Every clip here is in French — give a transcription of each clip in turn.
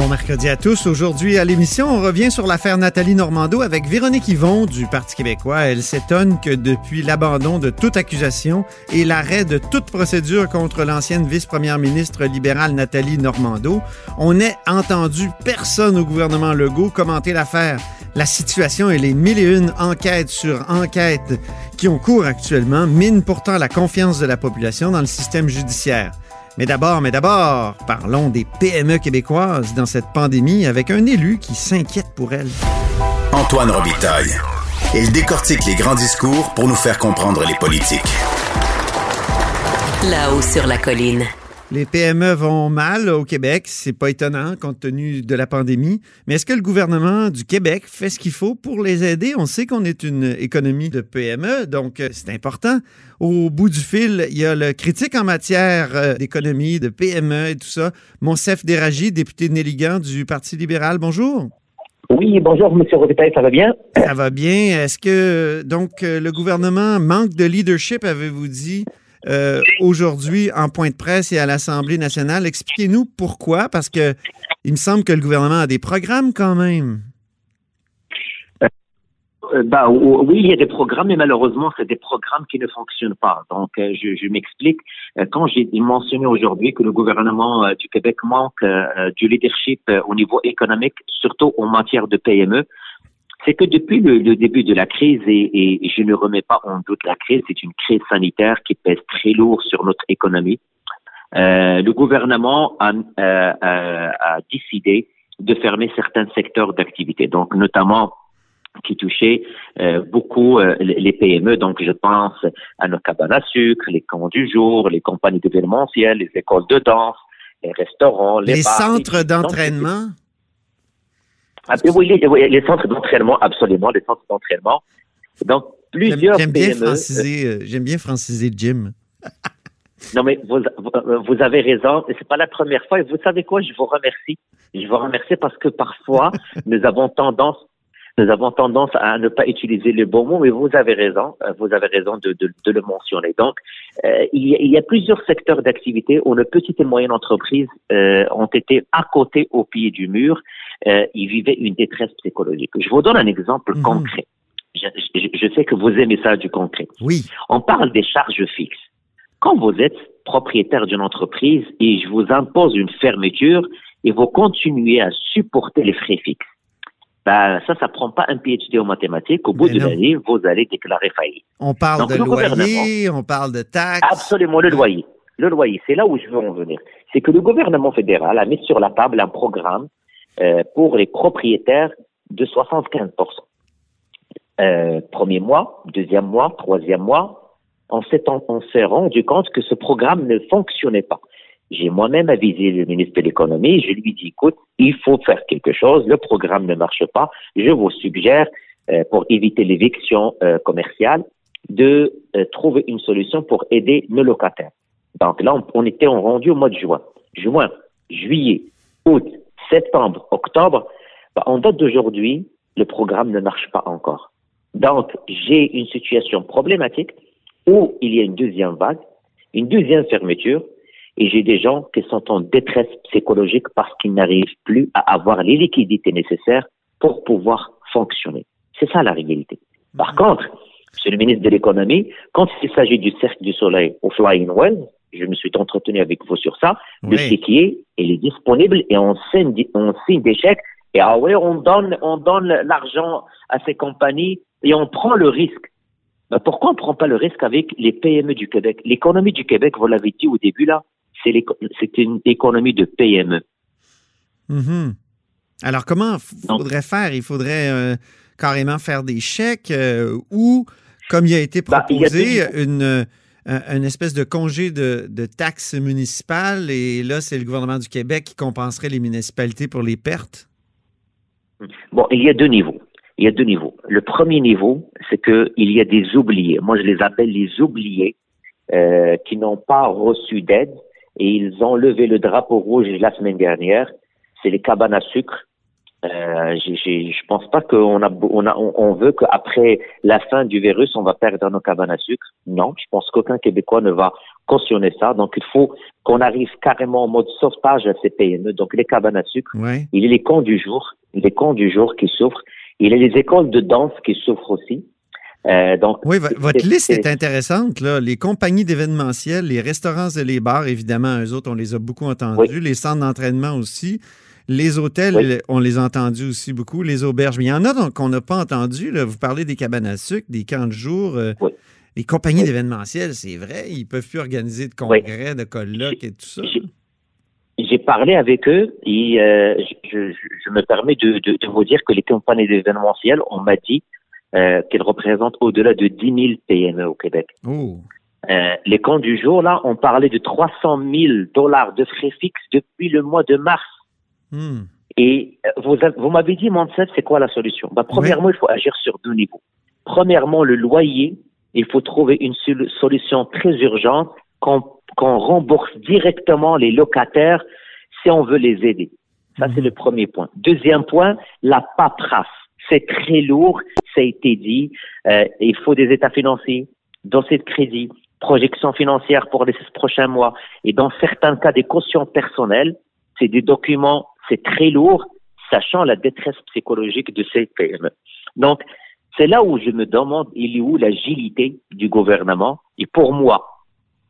Bon mercredi à tous. Aujourd'hui à l'émission, on revient sur l'affaire Nathalie Normando avec Véronique Yvon du Parti québécois. Elle s'étonne que depuis l'abandon de toute accusation et l'arrêt de toute procédure contre l'ancienne vice-première ministre libérale Nathalie Normando, on n'ait entendu personne au gouvernement Legault commenter l'affaire. La situation et les mille et une enquêtes sur enquêtes qui ont cours actuellement minent pourtant la confiance de la population dans le système judiciaire. Mais d'abord, mais d'abord, parlons des PME québécoises dans cette pandémie avec un élu qui s'inquiète pour elles. Antoine Robitaille. Il décortique les grands discours pour nous faire comprendre les politiques. Là-haut sur la colline. Les PME vont mal au Québec, c'est pas étonnant compte tenu de la pandémie, mais est-ce que le gouvernement du Québec fait ce qu'il faut pour les aider? On sait qu'on est une économie de PME, donc euh, c'est important. Au bout du fil, il y a le critique en matière euh, d'économie, de PME et tout ça, Monsef Déragi, député de Néligan du Parti libéral. Bonjour. Oui, bonjour, M. Robitaille, ça va bien? Ça va bien. Est-ce que donc euh, le gouvernement manque de leadership, avez-vous dit, euh, aujourd'hui en point de presse et à l'Assemblée nationale. Expliquez-nous pourquoi, parce que il me semble que le gouvernement a des programmes quand même. Euh, bah, oui, il y a des programmes, mais malheureusement, c'est des programmes qui ne fonctionnent pas. Donc, euh, je, m'explique. Euh, Quand j'ai mentionné aujourd'hui que le gouvernement euh, du Québec manque euh, du leadership euh, au niveau économique, surtout en matière de PME, c'est que depuis le, le début de la crise, et, et je ne remets pas en doute la crise, c'est une crise sanitaire qui pèse très lourd sur notre économie. Euh, le gouvernement a, euh, a décidé de fermer certains secteurs d'activité, donc notamment qui touchaient euh, beaucoup euh, les PME. Donc, je pense à nos cabanes à sucre, les camps du jour, les compagnies d'événementiel, les écoles de danse, les restaurants, les, Les bars, centres d'entraînement? Ah, oui, les, oui, les centres d'entraînement, absolument, les centres d'entraînement. Donc, plusieurs j'aime bien franciser, euh, j'aime bien franciser Jim. Non, mais vous, vous, avez raison. C'est pas la première fois. Et vous savez quoi? Je vous remercie. Je vous remercie parce que parfois, nous avons tendance, nous avons tendance à ne pas utiliser le bon mot, mais vous avez raison. euh, Vous avez raison de, de, de le mentionner. Donc, euh, il, y a, il y a plusieurs secteurs d'activité où nos petites et moyennes entreprises euh, ont été à côté au pied du mur. Euh, ils vivaient une détresse psychologique. Je vous donne un exemple Mhm. concret. Je, je, je sais que vous aimez ça du concret. Oui. On parle des charges fixes. Quand vous êtes propriétaire d'une entreprise et je vous impose une fermeture et vous continuez à supporter les frais fixes, ben, ça, ça prend pas un PhD en mathématiques. Au bout de l'année, vous allez déclarer faillite. On parle Donc, de loyer, on parle de taxes. Absolument, le loyer. Le loyer, c'est là où je veux en venir. C'est que le gouvernement fédéral a mis sur la table un programme euh, pour les propriétaires de 75% euh, Premier mois, deuxième mois, troisième mois, on s'est rendu compte que ce programme ne fonctionnait pas. J'ai moi-même avisé le ministre de l'économie. Je lui ai dit, écoute, il faut faire quelque chose. Le programme ne marche pas. Je vous suggère, euh, pour éviter l'éviction euh, commerciale, de euh, trouver une solution pour aider nos locataires. Donc là, on, était en rendu au mois de juin. Juin, juillet, août, septembre, octobre. Bah, en date d'aujourd'hui, le programme ne marche pas encore. Donc, j'ai une situation problématique où il y a une deuxième vague, une deuxième fermeture, et j'ai des gens qui sont en détresse psychologique parce qu'ils n'arrivent plus à avoir les liquidités nécessaires pour pouvoir fonctionner. C'est ça la réalité. Par contre, Monsieur le ministre de l'économie, quand il s'agit du cercle du soleil au Flying Well, je me suis entretenu avec vous sur ça, le chéquier, il est disponible et on signe, on signe des chèques et ah ouais, on donne, on donne l'argent à ces compagnies et on prend le risque. Ben, pourquoi on ne prend pas le risque avec les PME du Québec? L'économie du Québec, vous l'avez dit au début là, c'est une économie de PME. Mhm. Alors, comment Donc- faudrait faire? Il faudrait euh, carrément faire des chèques euh, ou, comme il a été Bah, a proposé, une, euh, une espèce de congé de, de taxes municipales et là, c'est le gouvernement du Québec qui compenserait les municipalités pour les pertes? Bon, il y a deux niveaux. Il y a deux niveaux. Le premier niveau, c'est que il y a des oubliés. Moi, je les appelle les oubliés qui n'ont pas reçu d'aide et ils ont levé le drapeau rouge la semaine dernière. C'est les cabanes à sucre. Euh, je pense pas qu'on a, on a, on veut qu'après la fin du virus, on va perdre nos cabanes à sucre. Non, je pense qu'aucun Québécois ne va cautionner ça. Donc, il faut qu'on arrive carrément en mode sauvetage à ces PME. Donc, les cabanes à sucre, il y a les camps du jour, les camps du jour qui souffrent. Il y a les écoles de danse qui souffrent aussi. Euh, donc, oui, votre liste est intéressante. Là. Les compagnies d'événementiel, les restaurants et les bars, évidemment, eux autres, on les a beaucoup entendus. Les centres d'entraînement aussi. Les hôtels, on les a entendus aussi beaucoup. Les auberges. Mais il y en a qu'on n'a pas entendu. Vous parlez des cabanes à sucre, des camps de jour. Euh, les compagnies d'événementiel, c'est vrai, ils ne peuvent plus organiser de congrès, de colloques et tout ça. J'ai parlé avec eux et euh, je, me permets de, vous dire que les compagnies d'événementiel, on m'a dit euh, qu'elles représentent au-delà de 10 000 PME au Québec. Oh. Euh, les comptes du jour, là, on parlait de 300 000 dollars de frais fixes depuis le mois de mars. Hmm. Et vous, vous m'avez dit, Montset, c'est quoi la solution? Bah, Premièrement, il faut agir sur deux niveaux. Premièrement, le loyer, il faut trouver une solution très urgente qu'on rembourse directement les locataires si on veut les aider. Ça, c'est mhm. le premier point. Deuxième point, la paperasse. C'est très lourd, ça a été dit. Euh, il faut des états financiers, dossier de crédit, projection financière pour les prochains mois. Et dans certains cas, des cautions personnelles. C'est des documents, c'est très lourd, sachant la détresse psychologique de ces PME. Donc, c'est là où je me demande, il est où l'agilité du gouvernement? Et pour moi,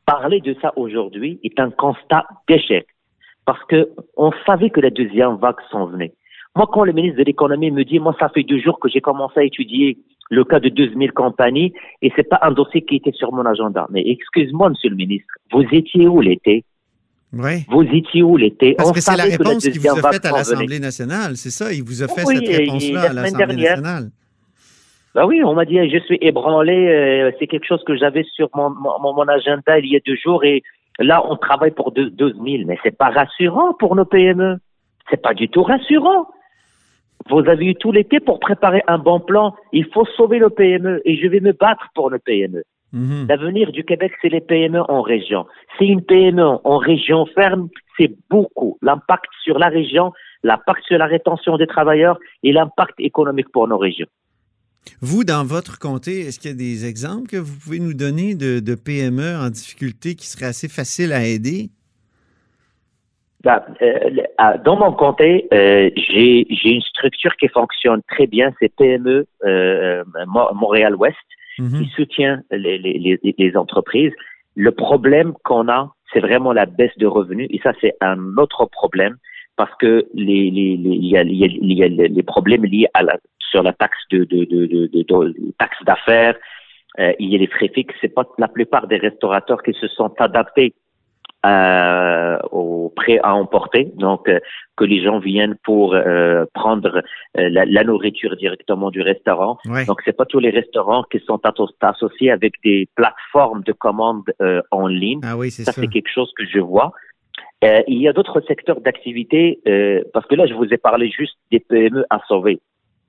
parler de ça aujourd'hui est un constat d'échec. Parce que on savait que la deuxième vague s'en venait. Moi, quand le ministre de l'économie me dit, moi, ça fait deux jours que j'ai commencé à étudier le cas de 12 000 compagnies et c'est pas un dossier qui était sur mon agenda. Mais excuse-moi, monsieur le ministre, vous étiez où l'été? Oui. Vous étiez où l'été? Parce que c'est la réponse qu'il vous a faite à l'Assemblée nationale, c'est ça? Il vous a fait cette réponse-là à l'Assemblée nationale. Ben oui, on m'a dit, je suis ébranlé, euh, c'est quelque chose que j'avais sur mon, mon, mon, agenda il y a deux jours et là, on travaille pour 12 000. Mais c'est pas rassurant pour nos PME. C'est pas du tout rassurant. Vous avez eu tout l'été pour préparer un bon plan. Il faut sauver le PME et je vais me battre pour le PME. Mhm. L'avenir du Québec, c'est les PME en région. C'est une PME en région ferme, c'est beaucoup. L'impact sur la région, l'impact sur la rétention des travailleurs et l'impact économique pour nos régions. Vous, dans votre comté, est-ce qu'il y a des exemples que vous pouvez nous donner de, PME en difficulté qui seraient assez faciles à aider? Ben, euh, dans mon comté, euh, j'ai une structure qui fonctionne très bien, c'est PME euh, Montréal-Ouest, mhm. qui soutient les, les, entreprises. Le problème qu'on a, c'est vraiment la baisse de revenus, et ça, c'est un autre problème parce que les, les, il y a, il y a les problèmes liés à la, sur la taxe de, de, de, de, taxe d'affaires. Euh, il y a les frais fixes. C'est pas la plupart des restaurateurs qui se sont adaptés euh, au prêt à emporter, donc euh, que les gens viennent pour euh, prendre la, la, nourriture directement du restaurant. Donc c'est pas tous les restaurants qui sont associés avec des plateformes de commande en ligne. Ah oui, c'est ça. ça. c'est quelque chose que je vois. il y a d'autres secteurs d'activité parce que là je vous ai parlé juste des PME à sauver.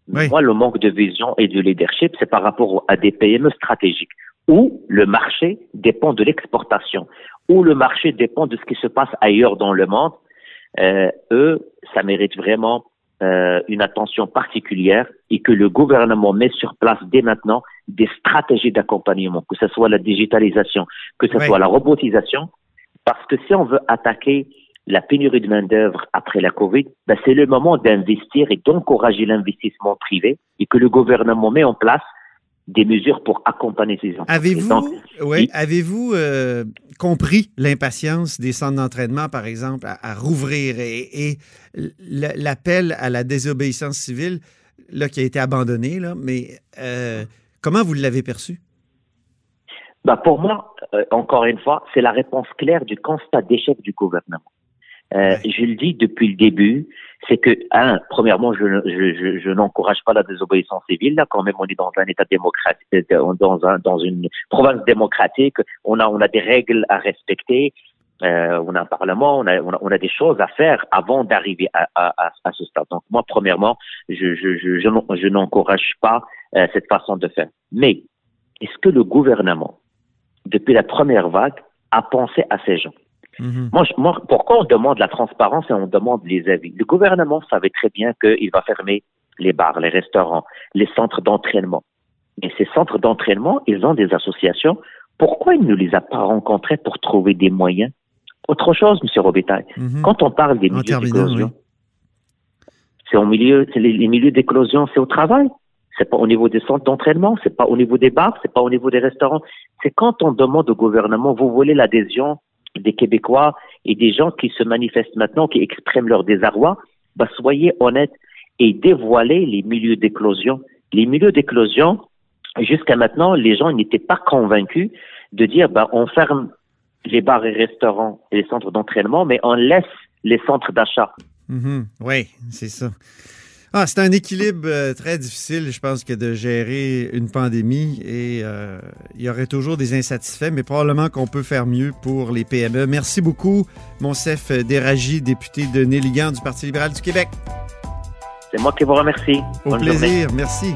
Moi, le manque de vision et de leadership, c'est par rapport à des PME stratégiques où le marché dépend de l'exportation, où le marché dépend de ce qui se passe ailleurs dans le monde. Euh, eux, ça mérite vraiment euh, une attention particulière et que le gouvernement met sur place dès maintenant des stratégies d'accompagnement, que ce soit la digitalisation, que ce soit la robotisation, parce que si on veut attaquer la pénurie de main-d'œuvre après la COVID, ben c'est le moment d'investir et d'encourager l'investissement privé et que le gouvernement met en place des mesures pour accompagner ces entreprises. Avez-vous ouais, avez-vous euh, compris l'impatience des centres d'entraînement, par exemple, à, rouvrir et, l'appel à la désobéissance civile là, qui a été abandonné, là, mais euh, comment vous l'avez perçu? Ben pour moi, euh, encore une fois, c'est la réponse claire du constat d'échec du gouvernement. Euh, je le dis depuis le début, c'est que, un, premièrement, je, je, je, n'encourage pas la désobéissance civile. Là, quand même, on est dans un État démocratique, euh, dans, un, dans une province démocratique. On a, on a des règles à respecter. Euh, on a un parlement, on a, on a, des choses à faire avant d'arriver à, à, à, ce stade. Donc, moi, premièrement, je, je, je, je n'encourage pas euh, cette façon de faire. Mais, est-ce que le gouvernement depuis la première vague, à penser à ces gens? Mhm. Moi, je- moi, pourquoi on demande la transparence et on demande les avis? Le gouvernement savait très bien qu'il va fermer les bars, les restaurants, les centres d'entraînement. Mais ces centres d'entraînement, ils ont des associations. Pourquoi il ne les a pas rencontrés pour trouver des moyens? Autre chose, M. Robitaille, Mhm. quand on parle des En milieux d'éclosion, c'est au milieu, c'est les, les milieux d'éclosion, c'est au travail. C'est pas au niveau des centres d'entraînement, c'est pas au niveau des bars, c'est pas au niveau des restaurants. C'est quand on demande au gouvernement, vous voulez l'adhésion? Des Québécois et des gens qui se manifestent maintenant, qui expriment leur désarroi, bah, soyez honnêtes et dévoilez les milieux d'éclosion. Les milieux d'éclosion, jusqu'à maintenant, les gens n'étaient pas convaincus de dire, bah, on ferme les bars et restaurants et les centres d'entraînement, mais on laisse les centres d'achat. Mhm. Oui, c'est ça. Ah, c'est un équilibre euh, très difficile, je pense, que de gérer une pandémie et euh, il y aurait toujours des insatisfaits, mais probablement qu'on peut faire mieux pour les PME. Merci beaucoup, Monsef Déragi, député de Néligan du Parti libéral du Québec. C'est moi qui vous remercie. Au Bonne journée. plaisir, merci.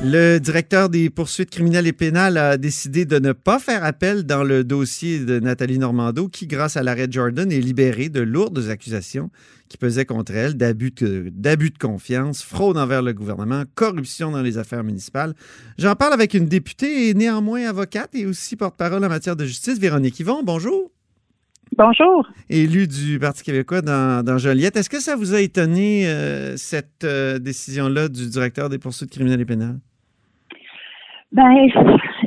Le directeur des poursuites criminelles et pénales a décidé de ne pas faire appel dans le dossier de Nathalie Normando, qui, grâce à l'arrêt Jordan, est libérée de lourdes accusations qui pesaient contre elle d'abus de, confiance, fraude envers le gouvernement, corruption dans les affaires municipales. J'en parle avec une députée et néanmoins avocate et aussi porte-parole en matière de justice, Véronique Yvon. Bonjour. Bonjour. Élue du Parti québécois dans, dans Joliette. Est-ce que ça vous a étonné, euh, cette euh, décision-là du directeur des poursuites criminelles et pénales? Ben,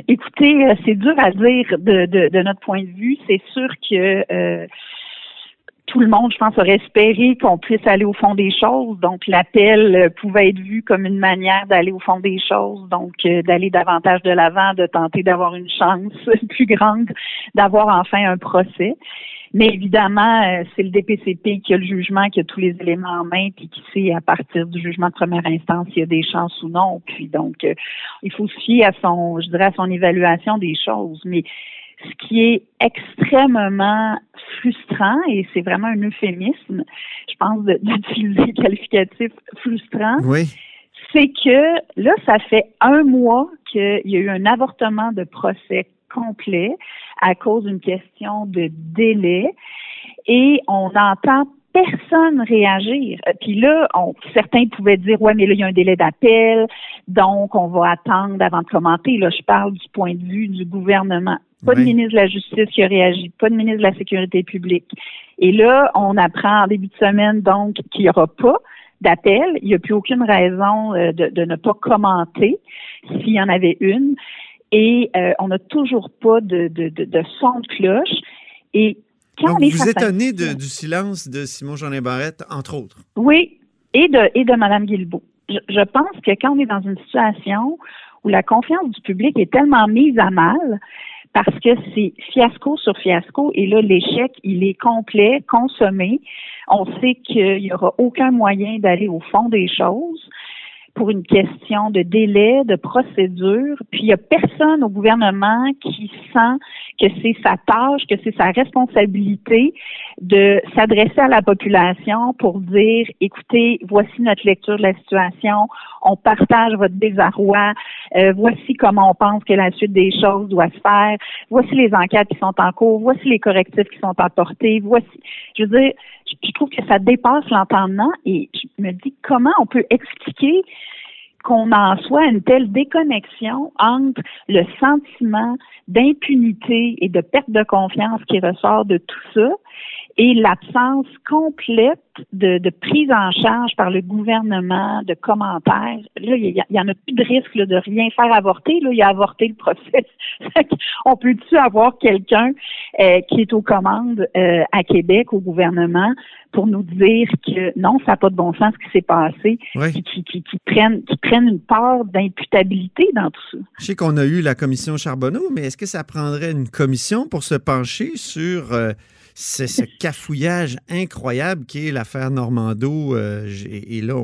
écoutez, euh, c'est dur à dire de, de, de notre point de vue. C'est sûr que euh, tout le monde, je pense, aurait espéré qu'on puisse aller au fond des choses. Donc, l'appel euh, pouvait être vu comme une manière d'aller au fond des choses, donc euh, d'aller davantage de l'avant, de tenter d'avoir une chance plus grande d'avoir enfin un procès. Mais évidemment, euh, c'est le DPCP qui a le jugement, qui a tous les éléments en main, puis qui sait à partir du jugement de première instance s'il y a des chances ou non. Puis donc, euh, il faut se fier à son, je dirais, à son évaluation des choses. Mais ce qui est extrêmement frustrant, et c'est vraiment un euphémisme, je pense, d'utiliser le qualificatif frustrant, Oui. c'est que là, ça fait un mois qu'il y a eu un avortement de procès complet à cause d'une question de délai et on n'entend personne réagir. Euh, Puis là, on, certains pouvaient dire ouais, mais là il y a un délai d'appel, donc on va attendre avant de commenter. Là, je parle du point de vue du gouvernement. Pas de Oui. ministre de la Justice qui a réagi, pas de ministre de la Sécurité publique. Et là, on apprend en début de semaine donc qu'il n'y aura pas d'appel. Il n'y a plus aucune raison euh, de, de ne pas commenter s'il y en avait une. Et euh, on n'a toujours pas de, de, de, de son de cloche. Et quand Donc, on est vous à- étonnez de- du silence de Simon Jeanin Barrette, entre autres. Oui, et de, et de Mme Guilbeault. Je, je pense que quand on est dans une situation où la confiance du public est tellement mise à mal, parce que c'est fiasco sur fiasco, et là, l'échec, il est complet, consommé. On sait qu'il n'y aura aucun moyen d'aller au fond des choses pour une question de délai, de procédure. Puis il n'y a personne au gouvernement qui sent que c'est sa tâche, que c'est sa responsabilité de s'adresser à la population pour dire, écoutez, voici notre lecture de la situation, on partage votre désarroi, euh, voici comment on pense que la suite des choses doit se faire, voici les enquêtes qui sont en cours, voici les correctifs qui sont apportés, voici, je veux dire, je, trouve que ça dépasse l'entendement et je me dis comment on peut expliquer qu'on en soit une telle déconnexion entre le sentiment d'impunité et de perte de confiance qui ressort de tout ça et l'absence complète de, de, prise en charge par le gouvernement, de commentaires. Là, il y, en a plus de risque de rien faire avorter. Là, il a avorté le procès. On peut-tu avoir quelqu'un euh, qui est aux commandes euh, à Québec, au gouvernement, pour nous dire que non, ça n'a pas de bon sens ce qui s'est passé, qui, qui, qui, qui, prennent, qui prennent une part d'imputabilité dans tout ça? Je sais qu'on a eu la commission Charbonneau, mais est-ce que ça prendrait une commission pour se pencher sur euh, ce, cafouillage incroyable qui est l'affaire Normando? Euh, et, là,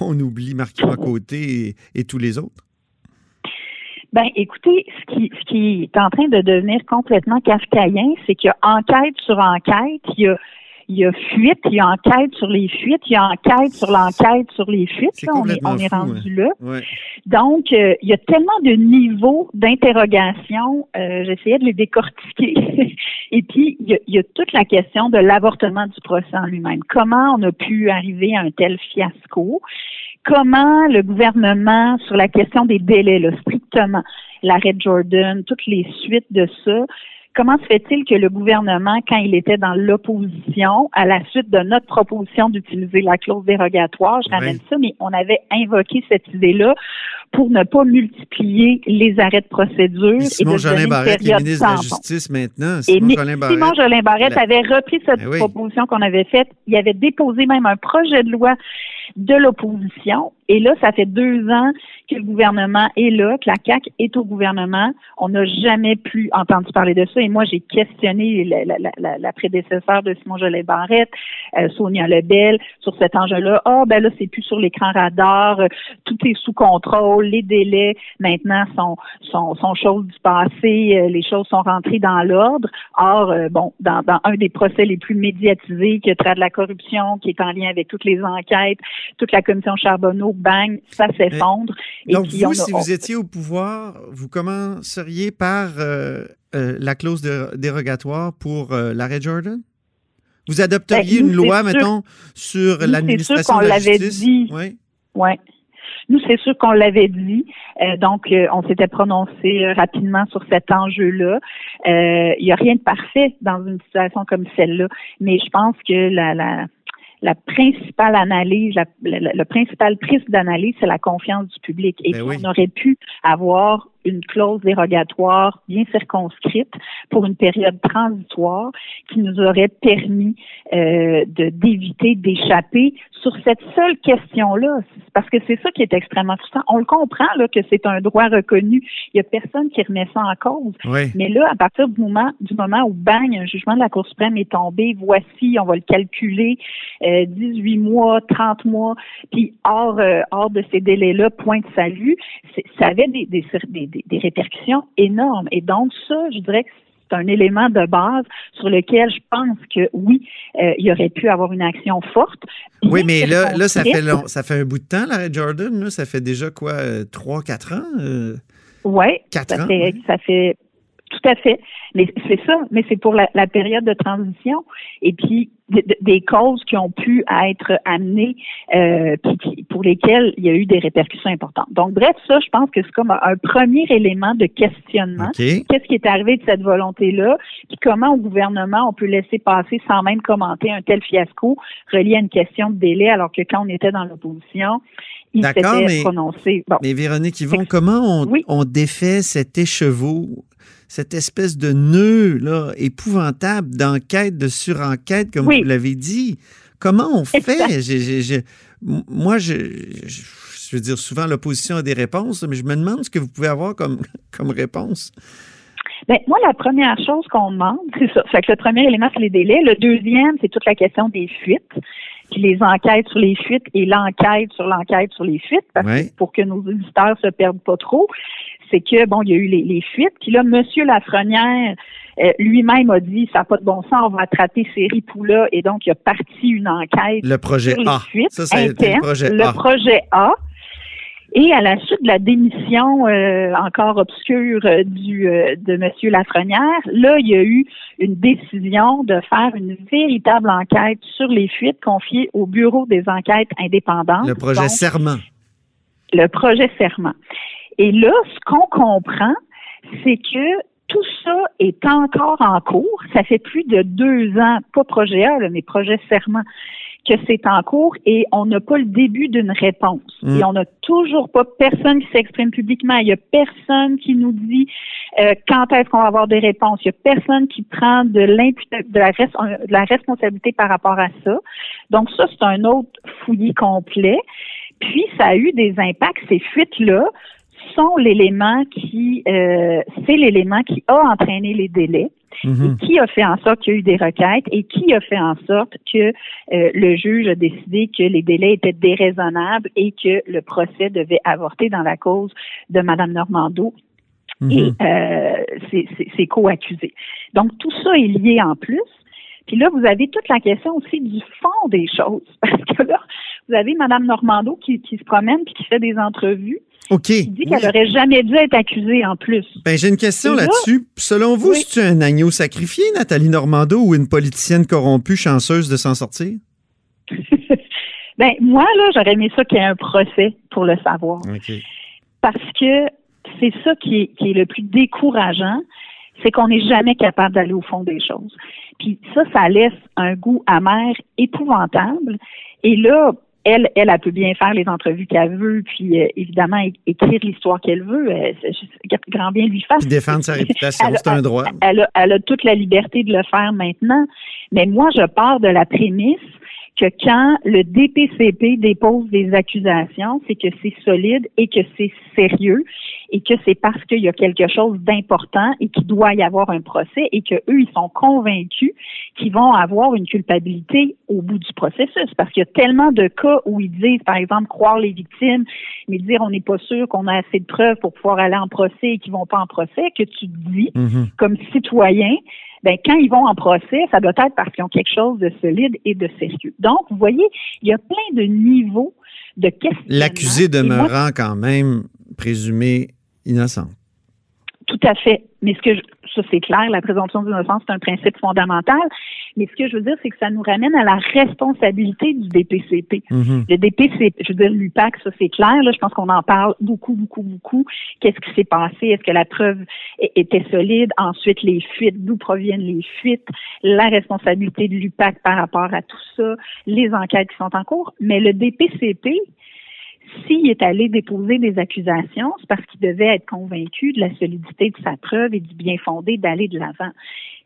on, oublie Marc Côté et, tous les autres. Ben, écoutez, ce qui, ce qui est en train de devenir complètement kafkaïen, c'est qu'il y a enquête sur enquête, il y a il y a fuite, il y a enquête sur les fuites, il y a enquête sur l'enquête sur les fuites. on est, on est rendu là. Donc, euh, il y a tellement de niveaux d'interrogation, euh, j'essayais de les décortiquer. Et puis, il y, a, toute la question de l'avortement du procès en lui-même. Comment on a pu arriver à un tel fiasco? Comment le gouvernement, sur la question des délais, là, strictement, l'arrêt Jordan, toutes les suites de ça, comment se fait-il que le gouvernement, quand il était dans l'opposition, à la suite de notre proposition d'utiliser la clause dérogatoire, je ramène ça, mais on avait invoqué cette idée-là pour ne pas multiplier les arrêts de procédure. Simon et Jolin Barrette, est ministre de la Justice maintenant. Simon Jolin Barrette, Simon Jolin Barrette avait repris cette ben proposition qu'on avait faite. Il avait déposé même un projet de loi de l'opposition. Et là, ça fait deux ans que le gouvernement est là, que la CAQ est au gouvernement. On n'a jamais plus entendu parler de ça. Et moi, j'ai questionné la, la, prédécesseur de Simon Jolet Barrette, euh, Sonia Lebel, sur cet enjeu-là. Ah, oh, ben là, c'est plus sur l'écran radar, euh, tout est sous contrôle, les délais maintenant sont sont, sont choses du passé, euh, les choses sont rentrées dans l'ordre. Or, bon, dans, dans un des procès les plus médiatisés qui trait de la corruption, qui est en lien avec toutes les enquêtes, toute la commission Charbonneau, bang, ça s'effondre. Donc, vous, si vous étiez au pouvoir, vous commenceriez par euh, euh, la clause dérogatoire pour euh, l'arrêt Jordan? Vous adopteriez ben, une loi, mettons, sur l'administration de la justice? Dit. Oui. Ouais. Nous, c'est sûr qu'on l'avait dit. donc, on s'était prononcé rapidement sur cet enjeu-là. Il n'y a rien de parfait dans une situation comme celle-là, mais je pense que la, la la principale analyse, la, le principal prisme d'analyse, c'est la confiance du public. Et ben on aurait pu avoir une clause dérogatoire bien circonscrite pour une période transitoire qui nous aurait permis euh, de d'éviter d'échapper sur cette seule question-là. Parce que c'est ça qui est extrêmement frustrant. On le comprend là que c'est un droit reconnu. Il y a personne qui remet ça en cause. Mais là, à partir du moment du moment où bang, un jugement de la Cour suprême est tombé, voici, on va le calculer, euh, 18 mois, 30 mois, puis hors euh, hors de ces délais-là, point de salut, ça avait des, des, des des, répercussions énormes. Et donc, ça, je dirais que c'est un élément de base sur lequel je pense que oui, euh, il y aurait pu avoir une action forte. Oui, mais là, là ça, fait ça fait un bout de temps, l'arrêt Jordan. Là, ça fait déjà quoi, euh, trois, quatre ans? Euh, oui, ça, Fait, ça fait tout à fait. Mais c'est ça, mais c'est pour la, période de transition. Et puis, des causes qui ont pu être amenées, euh, pour lesquelles il y a eu des répercussions importantes. Donc, bref, ça, je pense que c'est comme un premier élément de questionnement. Qu'est-ce qui est arrivé de cette volonté-là? Puis comment au gouvernement on peut laisser passer sans même commenter un tel fiasco relié à une question de délai, alors que quand on était dans l'opposition, il s'était prononcé. Mais Véronique Yvon, comment on, on défait cet écheveau cette espèce de nœud là, épouvantable d'enquête, de surenquête, comme vous l'avez dit? Comment on fait? Moi, je, veux dire, souvent l'opposition a des réponses, mais je me demande ce que vous pouvez avoir comme, comme réponse. Bien, moi, la première chose qu'on demande, c'est ça. Fait que le premier élément, c'est les délais. Le deuxième, c'est toute la question des fuites puis les enquêtes sur les fuites et l'enquête sur l'enquête sur les fuites, parce que pour que nos auditeurs se perdent pas trop c'est que, bon, il y a eu les, fuites. Puis là, M. Lafrenière, euh, lui-même a dit, ça n'a pas de bon sens, on va attraper ces ripoux-là. Et donc, il a parti une enquête le projet sur les A. fuites ça, le projet A. Le projet A. Et à la suite de la démission euh, encore obscure euh, du de M. Lafrenière, là, il y a eu une décision de faire une véritable enquête sur les fuites confiées au Bureau des enquêtes indépendantes. Le projet Serment. Le projet Serment. Et là, ce qu'on comprend, c'est que tout ça est encore en cours. Ça fait plus de deux ans, pas projet A, mais projet serment, que c'est en cours et on n'a pas le début d'une réponse. Mm. Et on n'a toujours pas personne qui s'exprime publiquement. Il y a personne qui nous dit euh, quand est-ce qu'on va avoir des réponses. Il y a personne qui prend de, de, la, de la responsabilité par rapport à ça. Donc ça, c'est un autre fouillis complet. Puis ça a eu des impacts. Ces fuites-là sont l'élément qui, euh, c'est l'élément qui a entraîné les délais Mhm. qui a fait en sorte qu'il y a eu des requêtes et qui a fait en sorte que euh, le juge a décidé que les délais étaient déraisonnables et que le procès devait avorter dans la cause de Mme Normando Mhm. et euh, ses, ses- ses co-accusés. Donc, tout ça est lié en plus. Puis là, vous avez toute la question aussi du fond des choses. Parce que là, vous avez Mme Normando qui, qui se promène puis qui fait des entrevues, OK. qui dit qu'elle aurait jamais dû être accusée en plus. Ben, j'ai une question là- là-dessus. Selon vous, Oui. c'est-tu un agneau sacrifié, Nathalie Normando, ou une politicienne corrompue chanceuse de s'en sortir? ben, moi, là, j'aurais aimé ça qu'il y ait un procès pour le savoir. OK. parce que c'est ça qui est, qui est le plus décourageant, c'est qu'on n'est jamais capable d'aller au fond des choses. Puis ça, ça laisse un goût amer épouvantable. Et là, elle, elle, elle peut bien faire les entrevues qu'elle veut, puis euh, évidemment écrire l'histoire qu'elle veut. Euh, grand bien lui fasse. Puis défendre sa réputation, c'est un droit. Elle a, elle a toute la liberté de le faire maintenant. Mais moi, je pars de la prémisse que quand le DPCP dépose des accusations, c'est que c'est solide et que c'est sérieux et que c'est parce qu'il y a quelque chose d'important et qu'il doit y avoir un procès et que eux ils sont convaincus qu'ils vont avoir une culpabilité au bout du processus parce qu'il y a tellement de cas où ils disent par exemple croire les victimes mais dire on n'est pas sûr qu'on a assez de preuves pour pouvoir aller en procès et qu'ils vont pas en procès que tu dis Mhm. comme citoyen, ben quand ils vont en procès, ça doit être parce qu'ils ont quelque chose de solide et de sérieux. Donc, vous voyez, il y a plein de niveaux de questions. L'accusé demeurant quand même présumé innocent. Tout à fait. Mais ce que je, ça c'est clair, la présomption d'innocence c'est un principe fondamental. Mais ce que je veux dire, c'est que ça nous ramène à la responsabilité du DPCP. Mhm. Le DPCP, je veux dire l'UPAC, ça c'est clair. Là, je pense qu'on en parle beaucoup, beaucoup, beaucoup. Qu'est-ce qui s'est passé? Est-ce que la preuve était solide? Ensuite, les fuites, d'où proviennent les fuites? La responsabilité de l'UPAC par rapport à tout ça, les enquêtes qui sont en cours? Mais le DPCP, s'il est allé déposer des accusations, c'est parce qu'il devait être convaincu de la solidité de sa preuve et du bien fondé d'aller de l'avant.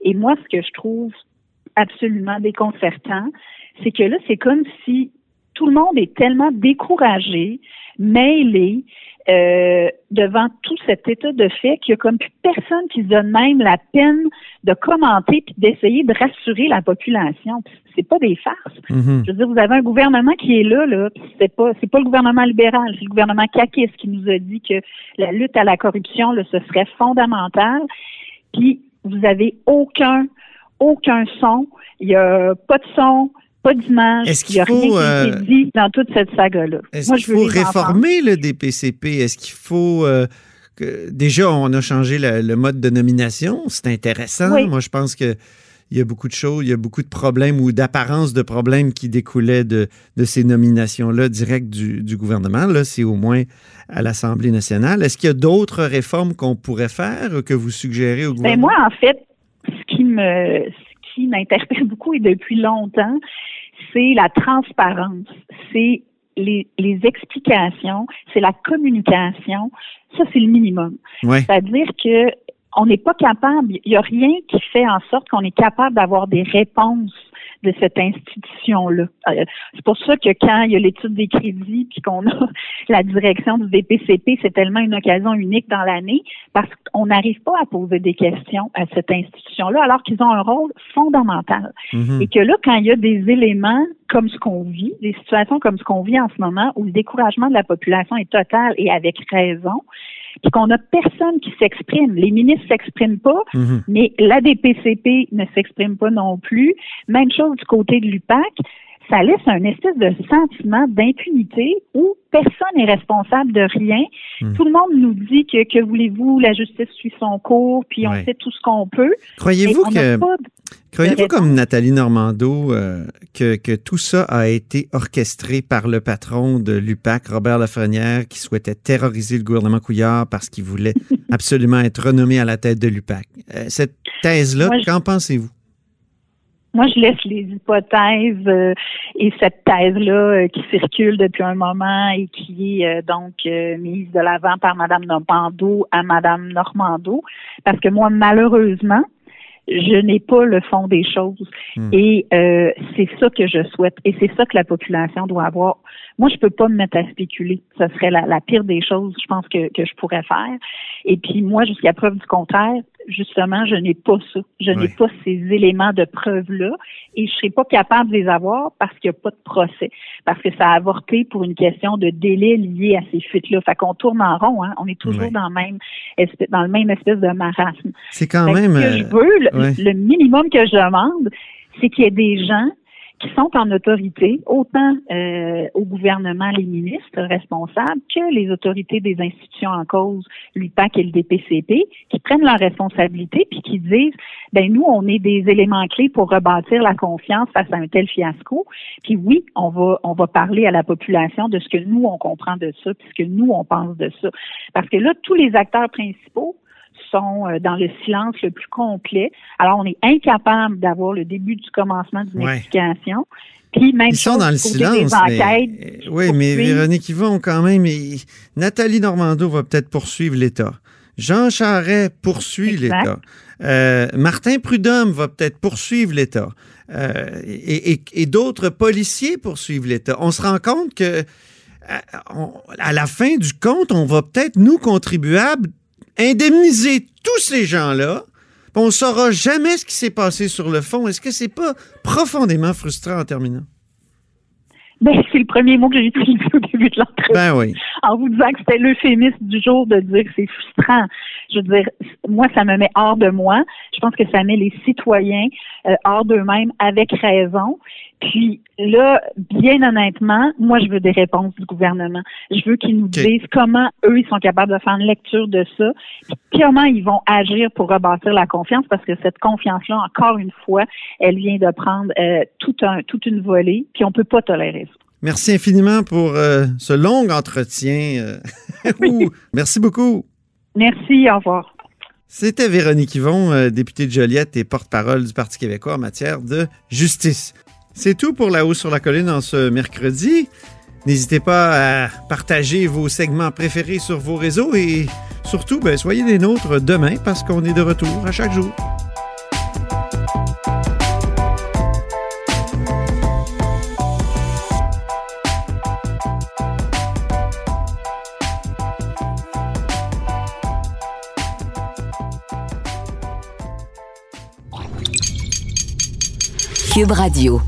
Et moi, ce que je trouve absolument déconcertant, c'est que là, c'est comme si tout le monde est tellement découragé, mêlé, euh, devant tout cet état de fait qu'il y a comme plus personne qui se donne même la peine de commenter puis d'essayer de rassurer la population. C'est pas des farces. Mhm. Je veux dire, vous avez un gouvernement qui est là, là, c'est pas c'est pas le gouvernement libéral, c'est le gouvernement caquiste qui nous a dit que la lutte à la corruption, là, ce serait fondamental. Puis vous avez aucun aucun son, il y a pas de son, pas d'image, Est-ce il y a qu'il rien qui euh, dit dans toute cette saga-là. Est-ce qu'il faut réformer le DPCP? Est-ce qu'il faut... euh, que- déjà, on a changé le, le mode de nomination? C'est intéressant. Oui. Moi, je pense que il y a beaucoup de choses, il y a beaucoup de problèmes ou d'apparence de problèmes qui découlaient de, de ces nominations-là directes du, du gouvernement. Là, c'est au moins à l'Assemblée nationale. Est-ce qu'il y a d'autres réformes qu'on pourrait faire, que vous suggérez au Ben gouvernement? moi, en fait, ce qui me ce qui m'interpelle beaucoup et depuis longtemps, c'est la transparence, c'est les, les explications, c'est la communication. Ça, c'est le minimum. Ouais. C'est-à-dire que on n'est pas capable, il n'y a rien qui fait en sorte qu'on est capable d'avoir des réponses de cette institution-là. Euh, c'est pour ça que quand il y a l'étude des crédits puis qu'on a la direction du DPCP, c'est tellement une occasion unique dans l'année parce qu'on n'arrive pas à poser des questions à cette institution-là alors qu'ils ont un rôle fondamental. Mhm. Et que là, quand il y a des éléments comme ce qu'on vit, des situations comme ce qu'on vit en ce moment, où le découragement de la population est total et avec raison, puis qu'on n'a personne qui s'exprime. Les ministres s'expriment pas, Mhm. mais la DPCP ne s'exprime pas non plus. Même chose du côté de l'UPAC. ça laisse un espèce de sentiment d'impunité où personne n'est responsable de rien. Hmm. Tout le monde nous dit que, que voulez-vous, la justice suit son cours, puis on Ouais. fait tout ce qu'on peut. Croyez-vous que, de- croyez-vous comme Nathalie Normando euh, que, que tout ça a été orchestré par le patron de l'UPAC, Robert Lafrenière, qui souhaitait terroriser le gouvernement Couillard parce qu'il voulait absolument être renommé à la tête de l'UPAC? Euh, cette thèse-là, qu'en pensez-vous? Moi, je laisse les hypothèses euh, et cette thèse-là euh, qui circule depuis un moment et qui est euh, donc mise de l'avant par Mme Normando à Mme Normando, parce que moi, malheureusement, je n'ai pas le fond des choses. Hmm. Et euh, c'est ça que je souhaite. Et c'est ça que la population doit avoir. Moi, je peux pas me mettre à spéculer. Ce serait la, la pire des choses, je pense, que, que je pourrais faire. Et puis, moi, jusqu'à preuve du contraire, justement, je n'ai pas ça. Je n'ai pas ces éléments de preuve-là. Et je serai pas capable de les avoir parce qu'il n'y a pas de procès. Parce que ça a avorté pour une question de délai lié à ces fuites-là. Fait qu'on tourne en rond, hein. On est toujours Oui. dans, le même espèce, dans le même espèce de marasme. C'est quand Fait même... Ce que euh, je veux, le minimum que je demande, c'est qu'il y ait des gens qui sont en autorité, autant euh, au gouvernement, les ministres responsables, que les autorités des institutions en cause, l'UPAC et le DPCP, qui prennent leurs responsabilités puis qui disent, ben nous, on est des éléments clés pour rebâtir la confiance face à un tel fiasco. Puis oui, on va on va parler à la population de ce que nous on comprend de ça, puis ce que nous on pense de ça, parce que là, tous les acteurs principaux sont euh, dans le silence le plus complet. Alors, on est incapable d'avoir le début du commencement d'une Ouais. explication. Puis même Ils sont chose dans le silence, enquêtes, mais, euh, oui, mais. Véronique Yvon, quand même, et Nathalie Normando va peut-être poursuivre l'État. Jean Charest poursuit l'État. Euh, Martin Prudhomme va peut-être poursuivre l'État. Euh, et et- et d'autres policiers poursuivent l'État. On se rend compte que à, on- à la fin du compte, on va peut-être, nous, contribuables, indemniser tous ces gens-là. On ne saura jamais ce qui s'est passé sur le fond. Est-ce que c'est pas profondément frustrant en terminant? Ben, c'est le premier mot que j'ai utilisé au début de l'entrevue. Ben oui. en vous disant que c'était l'euphémisme du jour de dire que c'est frustrant. Je veux dire, moi, ça me met hors de moi. Je pense que ça met les citoyens euh, hors d'eux-mêmes avec raison. Puis là, bien honnêtement, moi, je veux des réponses du gouvernement. Je veux qu'ils nous disent comment eux, ils sont capables de faire une lecture de ça, puis comment ils vont agir pour rebâtir la confiance, parce que cette confiance-là, encore une fois, elle vient de prendre euh, tout un, toute une volée, puis on peut pas tolérer ça. Merci infiniment pour euh, ce long entretien. euh, ouh, merci beaucoup. Merci, au revoir. C'était Véronique Yvon, députée de Joliette et porte-parole du Parti québécois en matière de justice. C'est tout pour La Hausse sur la Colline en ce mercredi. N'hésitez pas à partager vos segments préférés sur vos réseaux et surtout, ben, soyez des nôtres demain parce qu'on est de retour à chaque jour. Cube Radio.